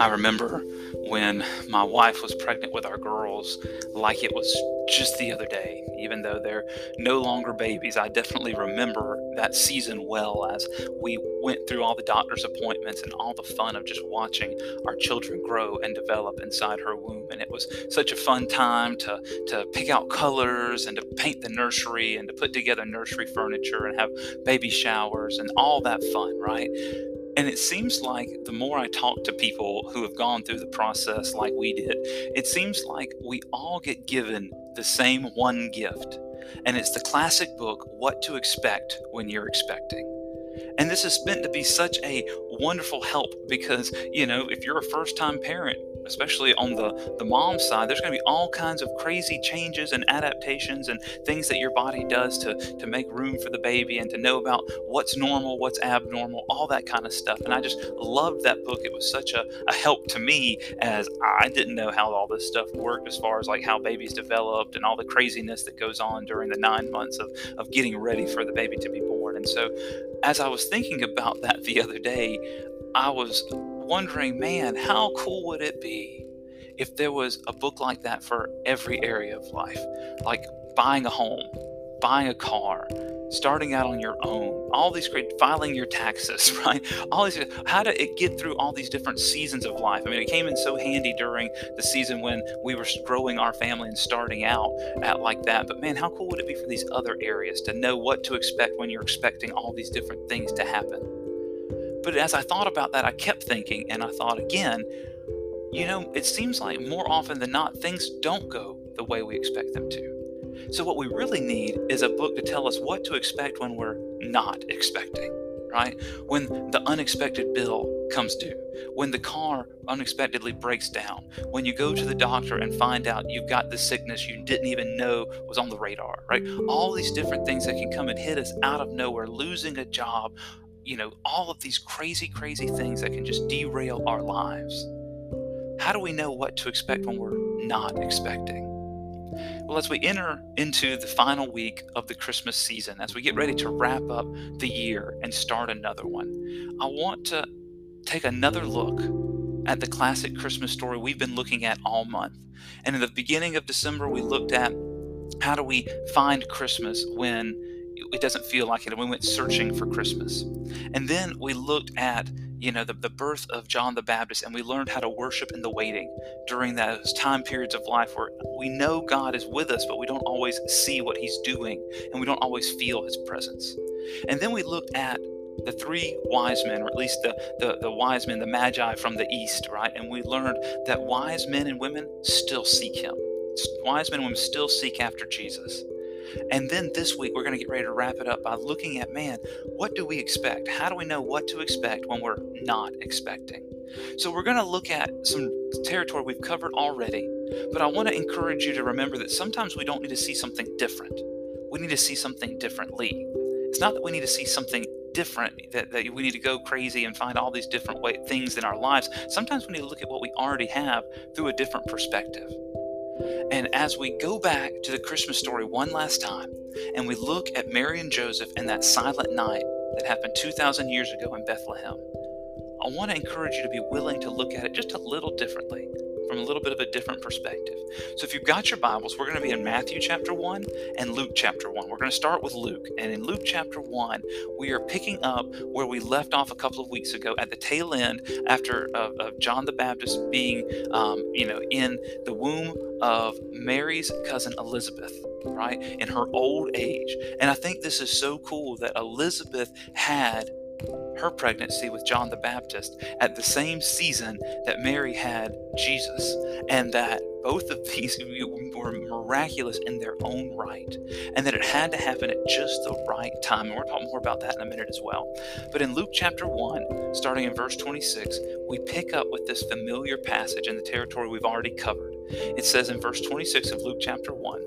I remember when my wife was pregnant with our girls, like it was just the other day, even though they're no longer babies. I definitely remember that season well as we went through all the doctor's appointments and all the fun of just watching our children grow and develop inside her womb. And it was such a fun time to, to pick out colors and to paint the nursery and to put together nursery furniture and have baby showers and all that fun, right? And it seems like the more I talk to people who have gone through the process like we did, it seems like we all get given the same one gift. And it's the classic book, What to Expect When You're Expecting. And this is meant to be such a wonderful help because, you know, if you're a first time parent, especially on the, the mom side, there's going to be all kinds of crazy changes and adaptations and things that your body does to, to make room for the baby and to know about what's normal, what's abnormal, all that kind of stuff. And I just loved that book. It was such a, a help to me as I didn't know how all this stuff worked as far as like how babies developed and all the craziness that goes on during the nine months of, of getting ready for the baby to be born. And so as I was thinking about that the other day, I was wondering, man, how cool would it be if there was a book like that for every area of life? Like buying a home, buying a car, starting out on your own, all these great filing your taxes, right? All these how to get through all these different seasons of life. I mean, it came in so handy during the season when we were growing our family and starting out at like that. But man, how cool would it be for these other areas to know what to expect when you're expecting all these different things to happen? But as I thought about that, I kept thinking, and I thought again, you know, it seems like more often than not, things don't go the way we expect them to. So, what we really need is a book to tell us what to expect when we're not expecting, right? When the unexpected bill comes due, when the car unexpectedly breaks down, when you go to the doctor and find out you've got the sickness you didn't even know was on the radar, right? All these different things that can come and hit us out of nowhere, losing a job, you know, all of these crazy, crazy things that can just derail our lives. How do we know what to expect when we're not expecting? Well, as we enter into the final week of the Christmas season, as we get ready to wrap up the year and start another one, I want to take another look at the classic Christmas story we've been looking at all month. And in the beginning of December, we looked at how do we find Christmas when it doesn't feel like it. And we went searching for Christmas. And then we looked at, you know, the, the birth of John the Baptist and we learned how to worship in the waiting during those time periods of life where we know God is with us, but we don't always see what he's doing and we don't always feel his presence. And then we looked at the three wise men, or at least the, the, the wise men, the magi from the east, right? And we learned that wise men and women still seek him. Wise men and women still seek after Jesus. And then this week, we're going to get ready to wrap it up by looking at man, what do we expect? How do we know what to expect when we're not expecting? So, we're going to look at some territory we've covered already, but I want to encourage you to remember that sometimes we don't need to see something different. We need to see something differently. It's not that we need to see something different that, that we need to go crazy and find all these different way, things in our lives sometimes we need to look at what we already have through a different perspective and as we go back to the Christmas story one last time, and we look at Mary and Joseph and that silent night that happened 2,000 years ago in Bethlehem, I want to encourage you to be willing to look at it just a little differently from a little bit of a different perspective. So if you've got your Bibles, we're going to be in Matthew chapter 1 and Luke chapter 1. We're going to start with Luke. And in Luke chapter 1, we are picking up where we left off a couple of weeks ago at the tail end after uh, of John the Baptist being, um, you know, in the womb of Mary's cousin Elizabeth right, in her old age. And I think this is so cool that Elizabeth had her pregnancy with John the Baptist at the same season that Mary had Jesus, and that both of these were miraculous in their own right, and that it had to happen at just the right time. And we'll talk more about that in a minute as well. But in Luke chapter 1, starting in verse 26, we pick up with this familiar passage in the territory we've already covered. It says in verse 26 of Luke chapter 1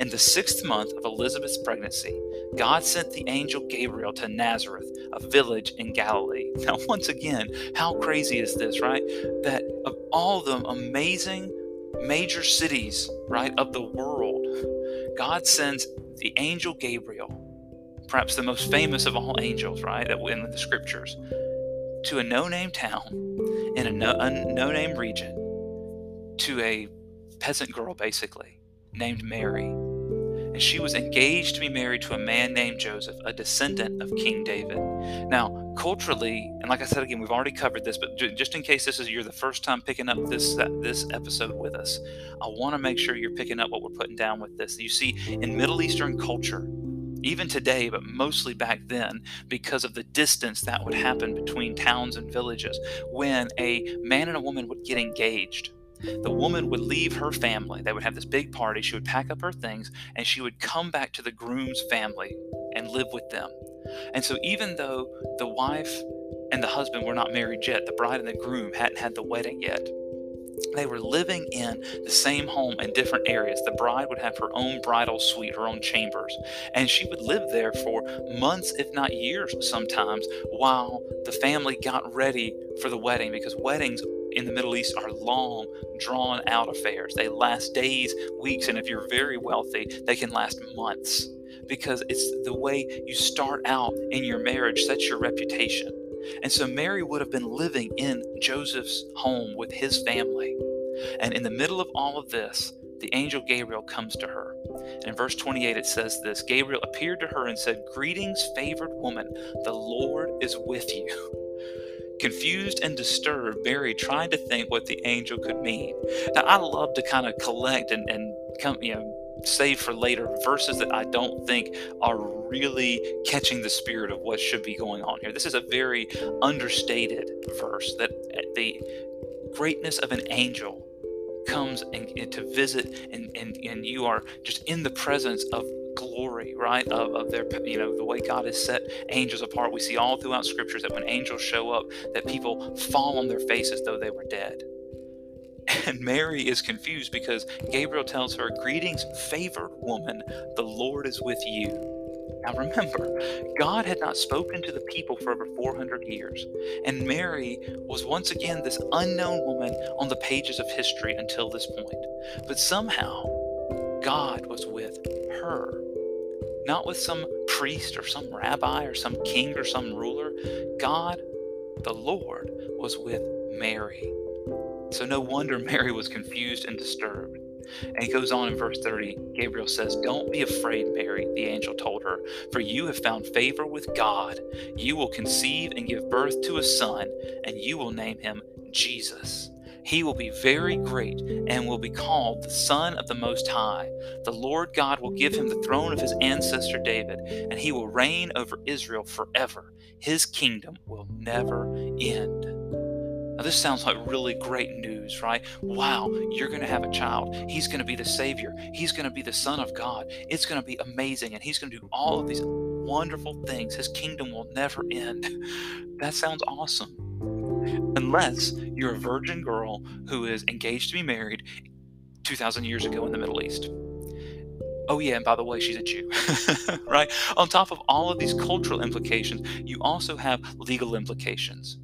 In the sixth month of Elizabeth's pregnancy, God sent the angel Gabriel to Nazareth, a village in Galilee. Now, once again, how crazy is this, right? That of all the amazing major cities, right, of the world, God sends the angel Gabriel perhaps the most famous of all angels, right, in the scriptures, to a no-name town in a no-name region, to a peasant girl, basically, named Mary and she was engaged to be married to a man named Joseph, a descendant of King David. Now, culturally, and like I said again, we've already covered this, but just in case this is you're the first time picking up this this episode with us, I want to make sure you're picking up what we're putting down with this. You see, in Middle Eastern culture, even today, but mostly back then, because of the distance that would happen between towns and villages, when a man and a woman would get engaged, the woman would leave her family. They would have this big party. She would pack up her things and she would come back to the groom's family and live with them. And so, even though the wife and the husband were not married yet, the bride and the groom hadn't had the wedding yet, they were living in the same home in different areas. The bride would have her own bridal suite, her own chambers, and she would live there for months, if not years sometimes, while the family got ready for the wedding because weddings in the Middle East are long, drawn out affairs. They last days, weeks, and if you're very wealthy, they can last months because it's the way you start out in your marriage sets your reputation. And so Mary would have been living in Joseph's home with his family. And in the middle of all of this, the angel Gabriel comes to her. And in verse 28, it says this Gabriel appeared to her and said, Greetings, favored woman, the Lord is with you. Confused and disturbed, Mary tried to think what the angel could mean. Now, I love to kind of collect and, and come, you know, save for later verses that I don't think are really catching the spirit of what should be going on here. This is a very understated verse that the greatness of an angel comes and, and to visit and, and, and you are just in the presence of glory, right? Of, of their, you know, the way God has set angels apart. We see all throughout scriptures that when angels show up, that people fall on their faces though they were dead. And Mary is confused because Gabriel tells her, Greetings, favored woman, the Lord is with you. Now remember, God had not spoken to the people for over 400 years, and Mary was once again this unknown woman on the pages of history until this point. But somehow, God was with her not with some priest or some rabbi or some king or some ruler. God, the Lord, was with Mary. So no wonder Mary was confused and disturbed. And he goes on in verse 30. Gabriel says, Don't be afraid, Mary, the angel told her, for you have found favor with God. You will conceive and give birth to a son, and you will name him Jesus. He will be very great and will be called the Son of the Most High. The Lord God will give him the throne of his ancestor David, and he will reign over Israel forever. His kingdom will never end. Now, this sounds like really great news, right? Wow, you're going to have a child. He's going to be the Savior. He's going to be the Son of God. It's going to be amazing, and He's going to do all of these wonderful things. His kingdom will never end. That sounds awesome unless you're a virgin girl who is engaged to be married 2,000 years ago in the Middle East. Oh, yeah, and by the way, she's a Jew, right? On top of all of these cultural implications, you also have legal implications.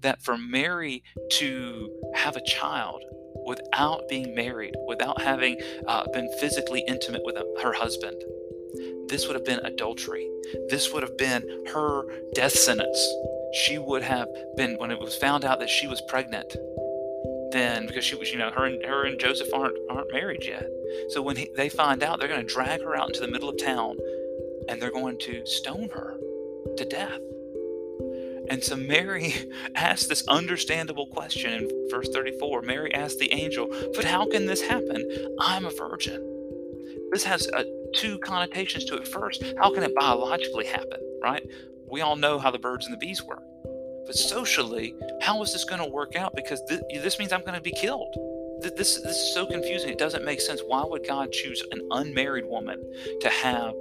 That for Mary to have a child without being married, without having uh, been physically intimate with her husband, this would have been adultery. This would have been her death sentence she would have been when it was found out that she was pregnant then because she was you know her and her and joseph aren't aren't married yet so when he, they find out they're going to drag her out into the middle of town and they're going to stone her to death and so Mary asked this understandable question in verse 34. Mary asked the angel, But how can this happen? I'm a virgin. This has uh, two connotations to it. First, how can it biologically happen, right? We all know how the birds and the bees work. But socially, how is this going to work out? Because th- this means I'm going to be killed. Th- this, this is so confusing. It doesn't make sense. Why would God choose an unmarried woman to have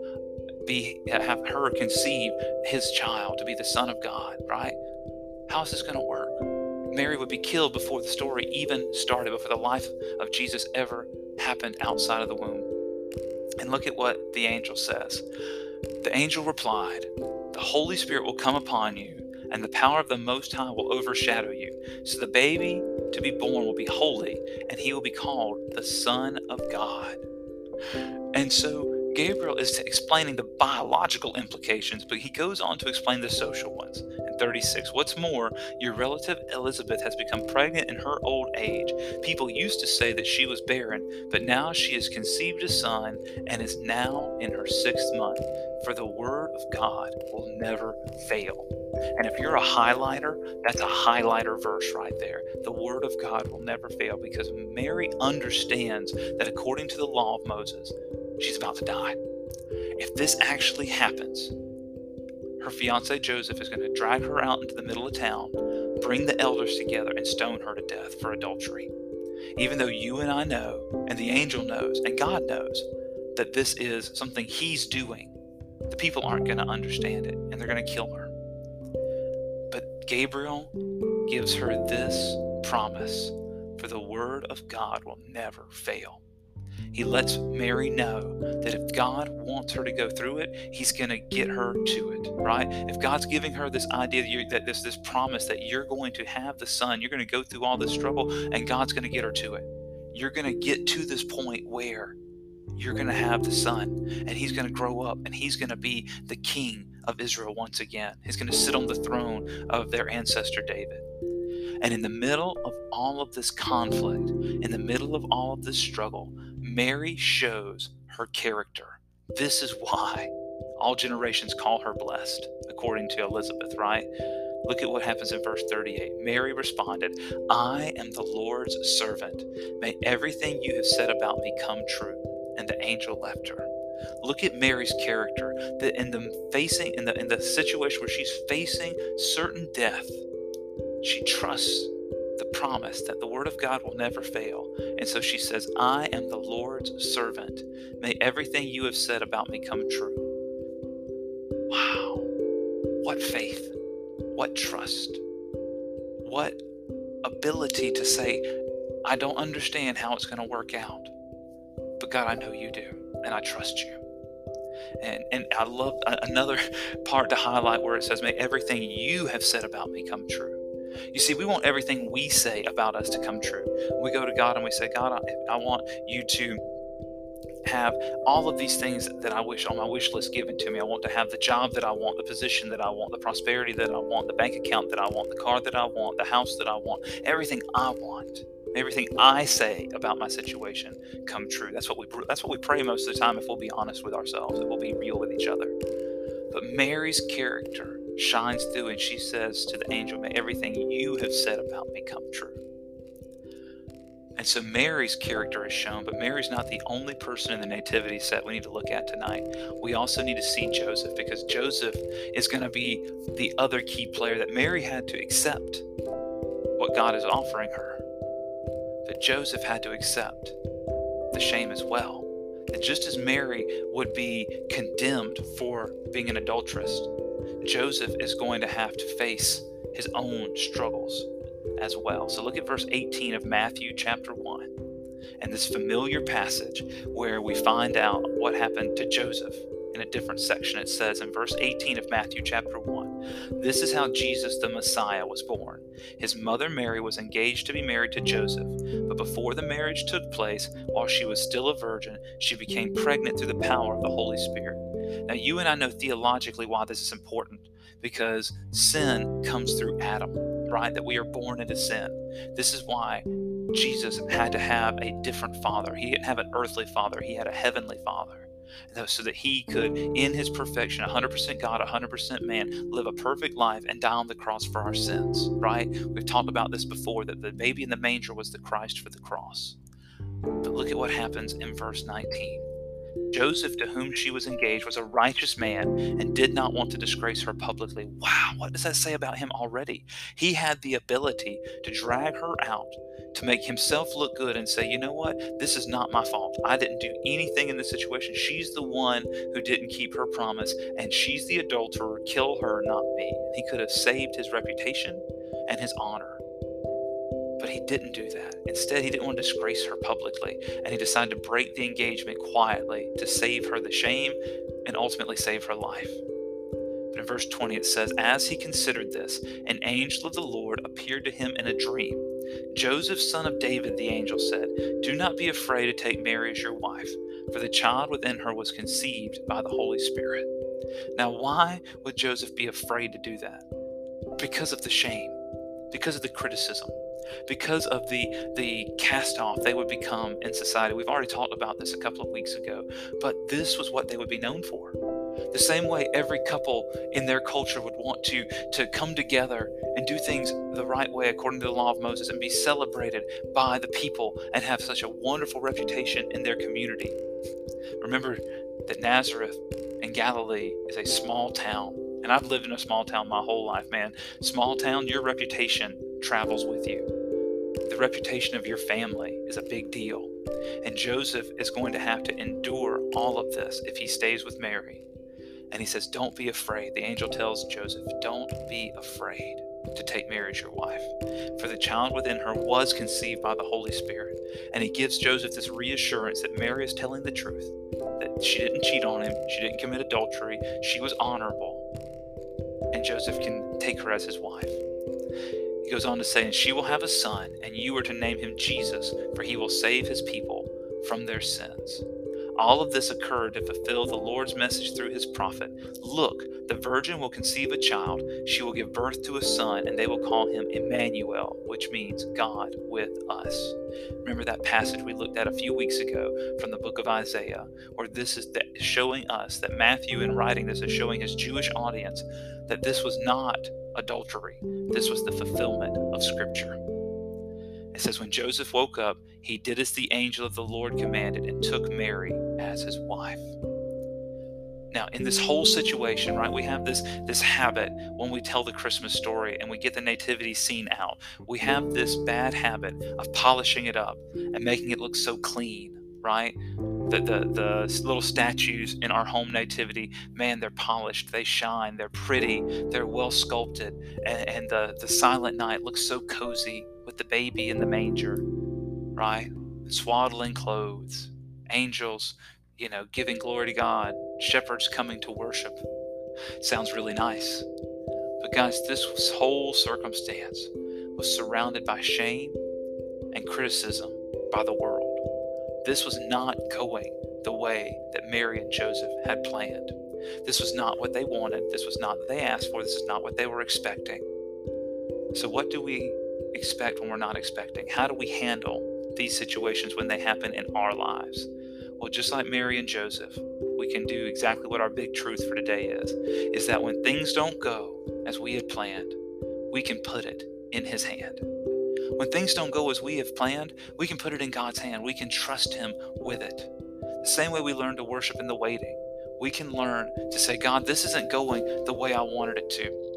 be have her conceive his child to be the son of God? Right? How is this going to work? Mary would be killed before the story even started, before the life of Jesus ever happened outside of the womb. And look at what the angel says. The angel replied, Holy Spirit will come upon you, and the power of the Most High will overshadow you. So the baby to be born will be holy, and he will be called the Son of God. And so Gabriel is explaining the biological implications, but he goes on to explain the social ones. In 36, what's more, your relative Elizabeth has become pregnant in her old age. People used to say that she was barren, but now she has conceived a son and is now in her sixth month. For the word of God will never fail. And if you're a highlighter, that's a highlighter verse right there. The word of God will never fail because Mary understands that according to the law of Moses, she's about to die. If this actually happens, her fiance Joseph is going to drag her out into the middle of town, bring the elders together, and stone her to death for adultery. Even though you and I know, and the angel knows, and God knows, that this is something he's doing, the people aren't going to understand it, and they're going to kill her. But Gabriel gives her this promise for the word of God will never fail he lets Mary know that if God wants her to go through it, He's going to get her to it, right? If God's giving her this idea that, that this this promise that you're going to have the son, you're going to go through all this trouble, and God's going to get her to it. You're going to get to this point where you're going to have the son, and he's going to grow up, and he's going to be the king of Israel once again. He's going to sit on the throne of their ancestor David. And in the middle of all of this conflict, in the middle of all of this struggle, Mary shows her character. This is why all generations call her blessed, according to Elizabeth, right? Look at what happens in verse 38. Mary responded, I am the Lord's servant. May everything you have said about me come true. And the angel left her. Look at Mary's character. That in the facing in the in the situation where she's facing certain death, she trusts the promise that the word of God will never fail. And so she says, I am the Lord's servant. May everything you have said about me come true. Wow. What faith. What trust. What ability to say, I don't understand how it's going to work out. But God, I know you do, and I trust you. And, and I love another part to highlight where it says, May everything you have said about me come true. You see, we want everything we say about us to come true. We go to God and we say, God, I, I want you to have all of these things that I wish on my wish list given to me. I want to have the job that I want, the position that I want, the prosperity that I want, the bank account that I want, the car that I want, the house that I want, everything I want. Everything I say about my situation come true. That's what we that's what we pray most of the time if we'll be honest with ourselves, if we'll be real with each other. But Mary's character shines through and she says to the angel, May everything you have said about me come true. And so Mary's character is shown, but Mary's not the only person in the nativity set we need to look at tonight. We also need to see Joseph because Joseph is going to be the other key player that Mary had to accept what God is offering her. But Joseph had to accept the shame as well. That just as Mary would be condemned for being an adulteress, Joseph is going to have to face his own struggles as well. So look at verse 18 of Matthew chapter 1 and this familiar passage where we find out what happened to Joseph in a different section. It says in verse 18 of Matthew chapter 1 This is how Jesus the Messiah was born. His mother Mary was engaged to be married to Joseph, but before the marriage took place, while she was still a virgin, she became pregnant through the power of the Holy Spirit. Now, you and I know theologically why this is important because sin comes through Adam, right? That we are born into sin. This is why Jesus had to have a different father. He didn't have an earthly father, he had a heavenly father. So that he could, in his perfection, 100% God, 100% man, live a perfect life and die on the cross for our sins, right? We've talked about this before that the baby in the manger was the Christ for the cross. But look at what happens in verse 19. Joseph, to whom she was engaged, was a righteous man and did not want to disgrace her publicly. Wow, what does that say about him already? He had the ability to drag her out, to make himself look good and say, you know what, this is not my fault. I didn't do anything in this situation. She's the one who didn't keep her promise, and she's the adulterer. Kill her, not me. He could have saved his reputation and his honor. He didn't do that. Instead, he didn't want to disgrace her publicly, and he decided to break the engagement quietly to save her the shame and ultimately save her life. But in verse 20, it says, As he considered this, an angel of the Lord appeared to him in a dream. Joseph, son of David, the angel said, Do not be afraid to take Mary as your wife for the child within her was conceived by the Holy Spirit. Now, why would Joseph be afraid to do that? Because of the shame, because of the criticism, because of the the cast off they would become in society. We've already talked about this a couple of weeks ago, but this was what they would be known for. The same way every couple in their culture would want to, to come together and do things the right way according to the law of Moses and be celebrated by the people and have such a wonderful reputation in their community. Remember that Nazareth in Galilee is a small town. And I've lived in a small town my whole life, man. Small town, your reputation travels with you. The reputation of your family is a big deal. And Joseph is going to have to endure all of this if he stays with Mary. And he says, Don't be afraid. The angel tells Joseph, Don't be afraid to take Mary as your wife. For the child within her was conceived by the Holy Spirit. And he gives Joseph this reassurance that Mary is telling the truth, that she didn't cheat on him, she didn't commit adultery, she was honorable. And Joseph can take her as his wife. Goes on to say, And she will have a son, and you are to name him Jesus, for he will save his people from their sins. All of this occurred to fulfill the Lord's message through his prophet. Look, the virgin will conceive a child, she will give birth to a son, and they will call him Emmanuel, which means God with us. Remember that passage we looked at a few weeks ago from the book of Isaiah, where this is showing us that Matthew, in writing this, is showing his Jewish audience that this was not adultery, this was the fulfillment of Scripture. It says, When Joseph woke up, he did as the angel of the Lord commanded and took Mary as his wife. Now, in this whole situation, right, we have this, this habit when we tell the Christmas story and we get the nativity scene out. We have this bad habit of polishing it up and making it look so clean, right? The, the, the little statues in our home nativity, man, they're polished, they shine, they're pretty, they're well sculpted, and, and the, the silent night looks so cozy with the baby in the manger, right? Swaddling clothes, angels, you know, giving glory to God, shepherds coming to worship. Sounds really nice. But guys, this whole circumstance was surrounded by shame and criticism by the world. This was not going the way that Mary and Joseph had planned. This was not what they wanted. This was not what they asked for. This is not what they were expecting. So, what do we expect when we're not expecting? How do we handle these situations when they happen in our lives? Well, just like Mary and Joseph, we can do exactly what our big truth for today is is that when things don't go as we had planned, we can put it in his hand. When things don't go as we have planned, we can put it in God's hand. We can trust him with it. The same way we learn to worship in the waiting, we can learn to say, God, this isn't going the way I wanted it to.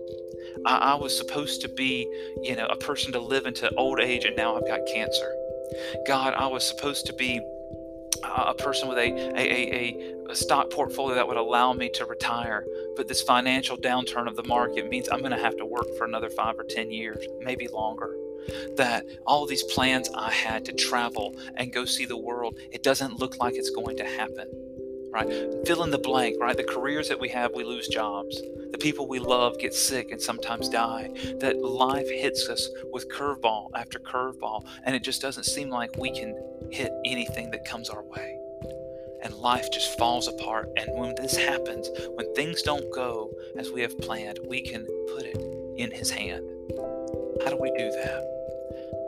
I, I was supposed to be, you know, a person to live into old age, and now I've got cancer. God, I was supposed to be uh, a person with a, a, a, a, stock portfolio that would allow me to retire. But this financial downturn of the market means I'm going to have to work for another five or 10 years, maybe longer. That all these plans I had to travel and go see the world, it doesn't look like it's going to happen right? Fill in the blank, right? The careers that we have, we lose jobs. The people we love get sick and sometimes die. That life hits us with curveball after curveball, and it just doesn't seem like we can hit anything that comes our way. And life just falls apart. And when this happens, when things don't go as we have planned, we can put it in His hand. How do we do that?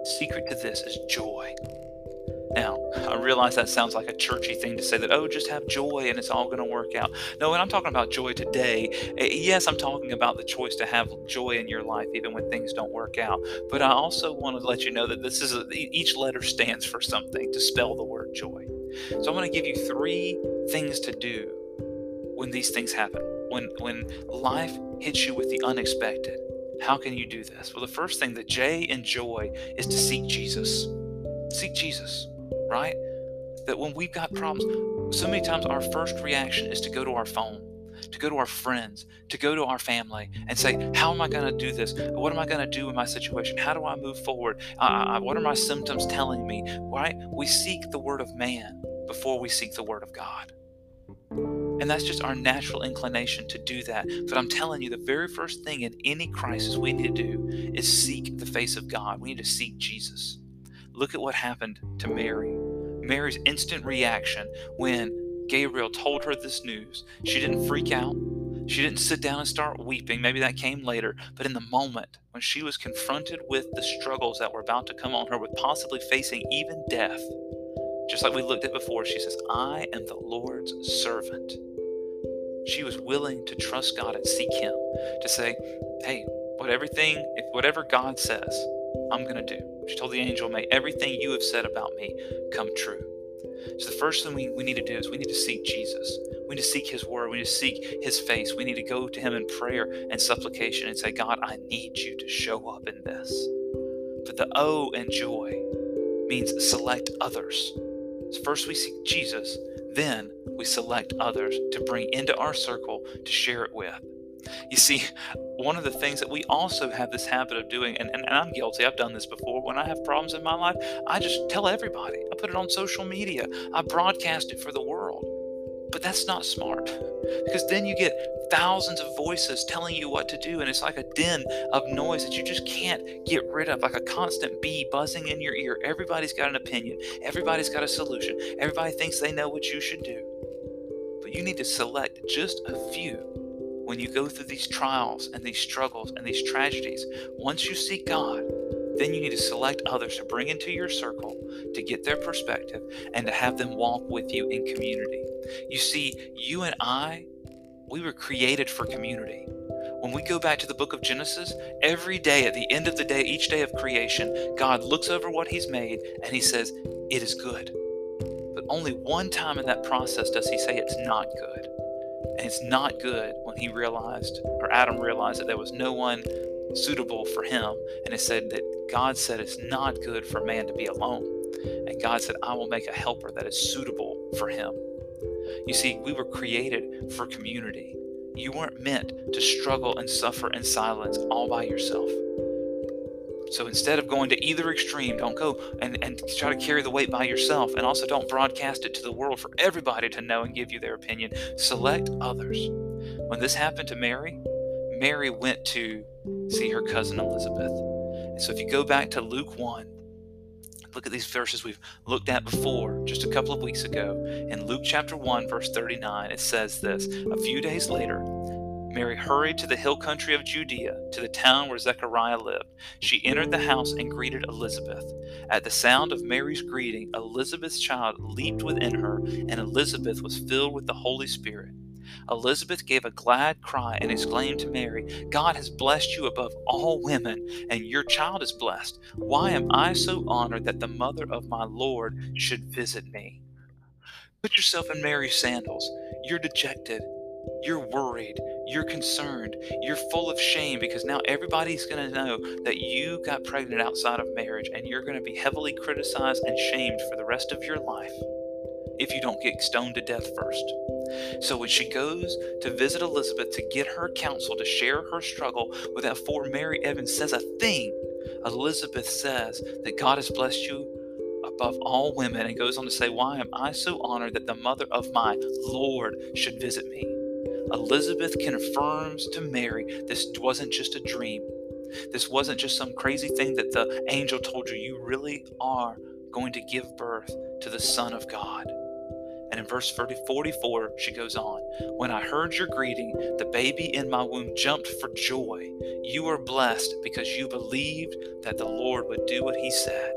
The Secret to this is joy. Now, I realize that sounds like a churchy thing to say that, oh, just have joy and it's all going to work out. No, when I'm talking about joy today, eh, yes, I'm talking about the choice to have joy in your life even when things don't work out. But I also want to let you know that this is a, each letter stands for something to spell the word joy. So I'm going to give you three things to do when these things happen. When when life hits you with the unexpected. How can you do this? Well, the first thing, that J in joy, is to seek Jesus. Seek Jesus right? That when we've got problems, so many times our first reaction is to go to our phone, to go to our friends, to go to our family and say, How am I going to do this? What am I going to do in my situation? How do I move forward? Uh, what are my symptoms telling me? Right? We seek the word of man before we seek the word of God. And that's just our natural inclination to do that. But I'm telling you, the very first thing in any crisis we need to do is seek the face of God. We need to seek Jesus. Look at what happened to Mary. Mary's instant reaction when Gabriel told her this news. She didn't freak out. She didn't sit down and start weeping. Maybe that came later. But in the moment when she was confronted with the struggles that were about to come on her, with possibly facing even death, just like we looked at before, she says, I am the Lord's servant. She was willing to trust God and seek Him to say, hey, what everything, if whatever God says, I'm going to do. She told the angel, may everything you have said about me come true. So the first thing we, we need to do is we need to seek Jesus. We need to seek His Word. We need to seek His face. We need to go to Him in prayer and supplication and say, God, I need you to show up in this. But the O and joy means select others. So first we seek Jesus, then we select others to bring into our circle to share it with. You see, one of the things that we also have this habit of doing, and, and, and, I'm guilty, I've done this before. When I have problems in my life, I just tell everybody. I put it on social media, I broadcast it for the world. But that's not smart because then you get thousands of voices telling you what to do, and it's like a din of noise that you just can't get rid of, like a constant bee buzzing in your ear. Everybody's got an opinion, everybody's got a solution, everybody thinks they know what you should do. But you need to select just a few when you go through these trials and these struggles and these tragedies, once you seek God, then you need to select others to bring into your circle to get their perspective and to have them walk with you in community. You see, you and I, we were created for community. When we go back to the book of Genesis, every day at the end of the day, each day of creation, God looks over what He's made and He says, It is good. But only one time in that process does He say it's not good. And it's not good when he realized, or Adam realized, that there was no one suitable for him. And it said that God said it's not good for man to be alone. And God said, I will make a helper that is suitable for him. You see, we were created for community. You weren't meant to struggle and suffer in silence all by yourself. So instead of going to either extreme, don't go and, and try to carry the weight by yourself. And also don't broadcast it to the world for everybody to know and give you their opinion. Select others. When this happened to Mary, Mary went to see her cousin Elizabeth. And so if you go back to Luke 1, look at these verses we've looked at before just a couple of weeks ago. In Luke chapter 1, verse 39, it says this A few days later, Mary hurried to the hill country of Judea, to the town where Zechariah lived. She entered the house and greeted Elizabeth. At the sound of Mary's greeting, Elizabeth's child leaped within her, and Elizabeth was filled with the Holy Spirit. Elizabeth gave a glad cry and exclaimed to Mary, God has blessed you above all women, and your child is blessed. Why am I so honored that the mother of my Lord should visit me? Put yourself in Mary's sandals. You're dejected. You're worried. You're concerned. You're full of shame because now everybody's going to know that you got pregnant outside of marriage and you're going to be heavily criticized and shamed for the rest of your life if you don't get stoned to death first. So when she goes to visit Elizabeth to get her counsel to share her struggle without before Mary Evans says a thing, Elizabeth says that God has blessed you above all women and goes on to say, Why am I so honored that the mother of my Lord should visit me? Elizabeth confirms to Mary this wasn't just a dream. This wasn't just some crazy thing that the angel told you. You really are going to give birth to the Son of God. And in verse 44, she goes on When I heard your greeting, the baby in my womb jumped for joy. You are blessed because you believed that the Lord would do what he said.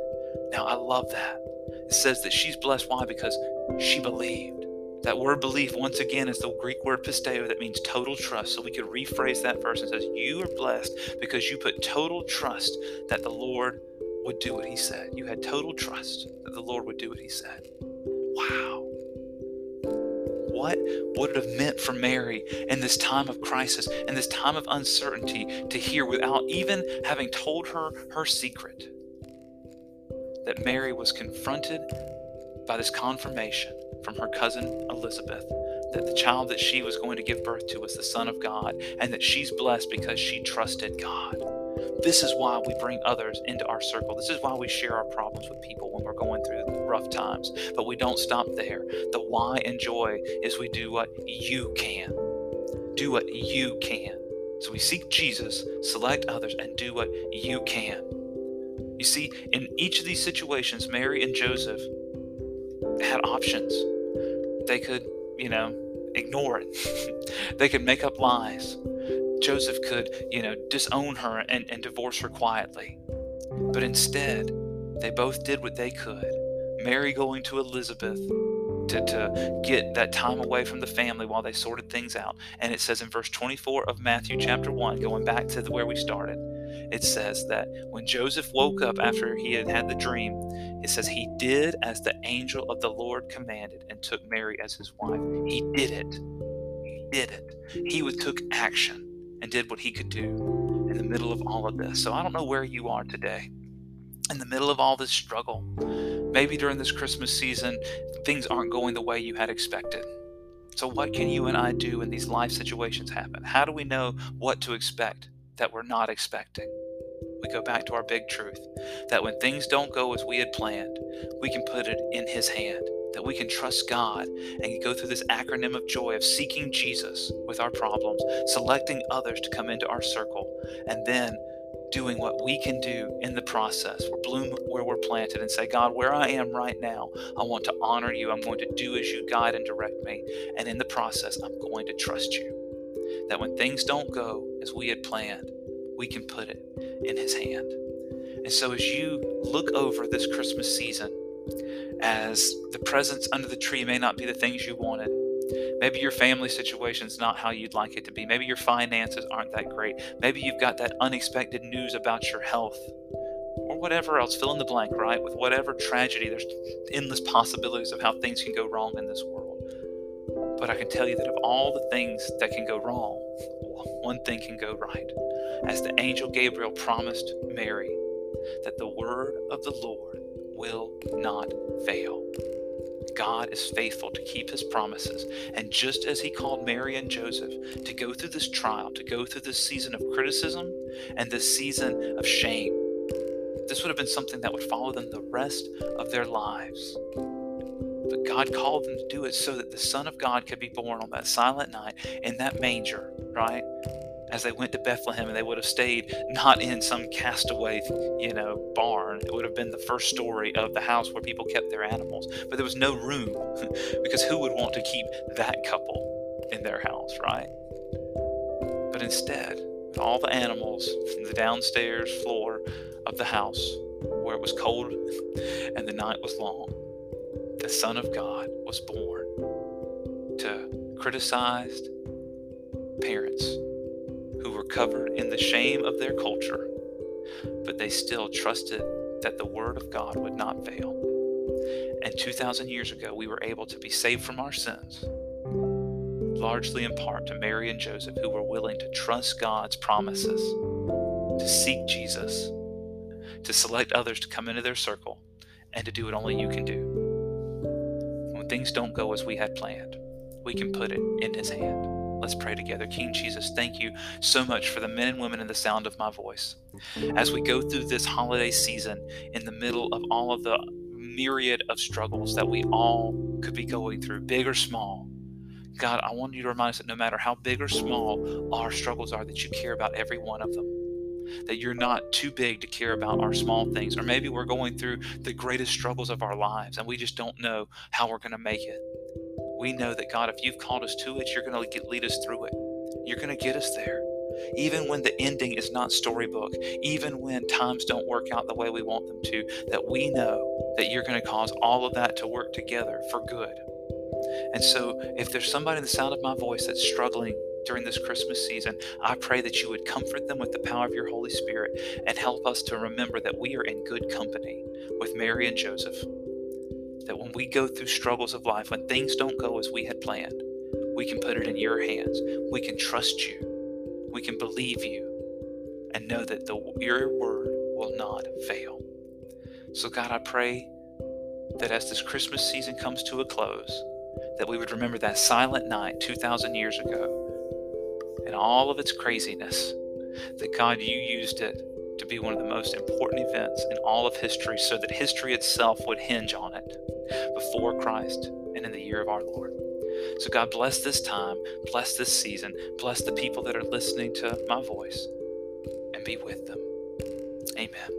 Now, I love that. It says that she's blessed. Why? Because she believed. That word belief, once again, is the Greek word pisteo that means total trust. So we could rephrase that verse and says, You are blessed because you put total trust that the Lord would do what he said. You had total trust that the Lord would do what he said. Wow. What would it have meant for Mary in this time of crisis, in this time of uncertainty, to hear without even having told her her secret? That Mary was confronted by this confirmation from her cousin Elizabeth that the child that she was going to give birth to was the Son of God, and that she's blessed because she trusted God. This is why we bring others into our circle. This is why we share our problems with people when we're going through rough times. But we don't stop there. The why and joy is we do what you can. Do what you can. So we seek Jesus, select others, and do what you can. You see, in each of these situations, Mary and Joseph had options. They could, you know, ignore it. they could make up lies. Joseph could, you know, disown her and, and divorce her quietly. But instead, they both did what they could. Mary going to Elizabeth to, to get that time away from the family while they sorted things out. And it says in verse 24 of Matthew chapter 1, going back to the, where we started, it says that when Joseph woke up after he had had the dream, it says he did as the angel of the Lord commanded and took Mary as his wife. He did it. He did it. He took action and did what he could do in the middle of all of this. So I don't know where you are today. In the middle of all this struggle, maybe during this Christmas season, things aren't going the way you had expected. So, what can you and I do when these life situations happen? How do we know what to expect that we're not expecting? We go back to our big truth that when things don't go as we had planned, we can put it in His hand, that we can trust God and go through this acronym of joy of seeking Jesus with our problems, selecting others to come into our circle, and then doing what we can do in the process. We're bloom where we're planted and say, God, where I am right now, I want to honor you. I'm going to do as you guide and direct me. And in the process, I'm going to trust you. That when things don't go as we had planned, we can put it in His hand. And so as you look over this Christmas season, as the presents under the tree may not be the things you wanted, Maybe your family situation is not how you'd like it to be. Maybe your finances aren't that great. Maybe you've got that unexpected news about your health or whatever else. Fill in the blank, right? With whatever tragedy, there's endless possibilities of how things can go wrong in this world. But I can tell you that of all the things that can go wrong, one thing can go right. As the angel Gabriel promised Mary, that the word of the Lord will not fail. God is faithful to keep his promises. And just as he called Mary and Joseph to go through this trial, to go through this season of criticism and this season of shame, this would have been something that would follow them the rest of their lives. But God called them to do it so that the Son of God could be born on that silent night in that manger, right? as they went to Bethlehem and they would have stayed not in some castaway, you know, barn. It would have been the first story of the house where people kept their animals. But there was no room because who would want to keep that couple in their house, right? But instead, all the animals from the downstairs floor of the house where it was cold and the night was long, the Son of God was born to criticized parents who were covered in the shame of their culture, but they still trusted that the Word of God would not fail. And 2,000 years ago, we were able to be saved from our sins, largely in part to Mary and Joseph, who were willing to trust God's promises, to seek Jesus, to select others to come into their circle, and to do what only you can do. Things don't go as we had planned, we can put it in His hand. Let's pray together. King Jesus, thank you so much for the men and women in the sound of my voice. As we go through this holiday season in the middle of all of the myriad of struggles that we all could be going through, big or small, God, I want you to remind us that no matter how big or small our struggles are, that you care about every one of them. That you're not too big to care about our small things. Or maybe we're going through the greatest struggles of our lives and we just don't know how we're going to make it we know that God, if you've called us to it, you're going to lead us through it. You're going to get us there. Even when the ending is not storybook, even when times don't work out the way we want them to, that we know that you're going to cause all of that to work together for good. And so, if there's somebody in the sound of my voice that's struggling during this Christmas season, I pray that you would comfort them with the power of your Holy Spirit and help us to remember that we are in good company with Mary and Joseph that when we go through struggles of life, when things don't go as we had planned, we can put it in your hands. We can trust you. We can believe you and know that the, your word will not fail. So, God, I pray that as this Christmas season comes to a close, that we would remember that silent night 2,000 years ago and all of its craziness, that God, you used it to be one of the most important events in all of history so that history itself would hinge on it before Christ and in the year of our Lord. So, God, bless this time, bless this season, bless the people that are listening to my voice, and be with them. Amen.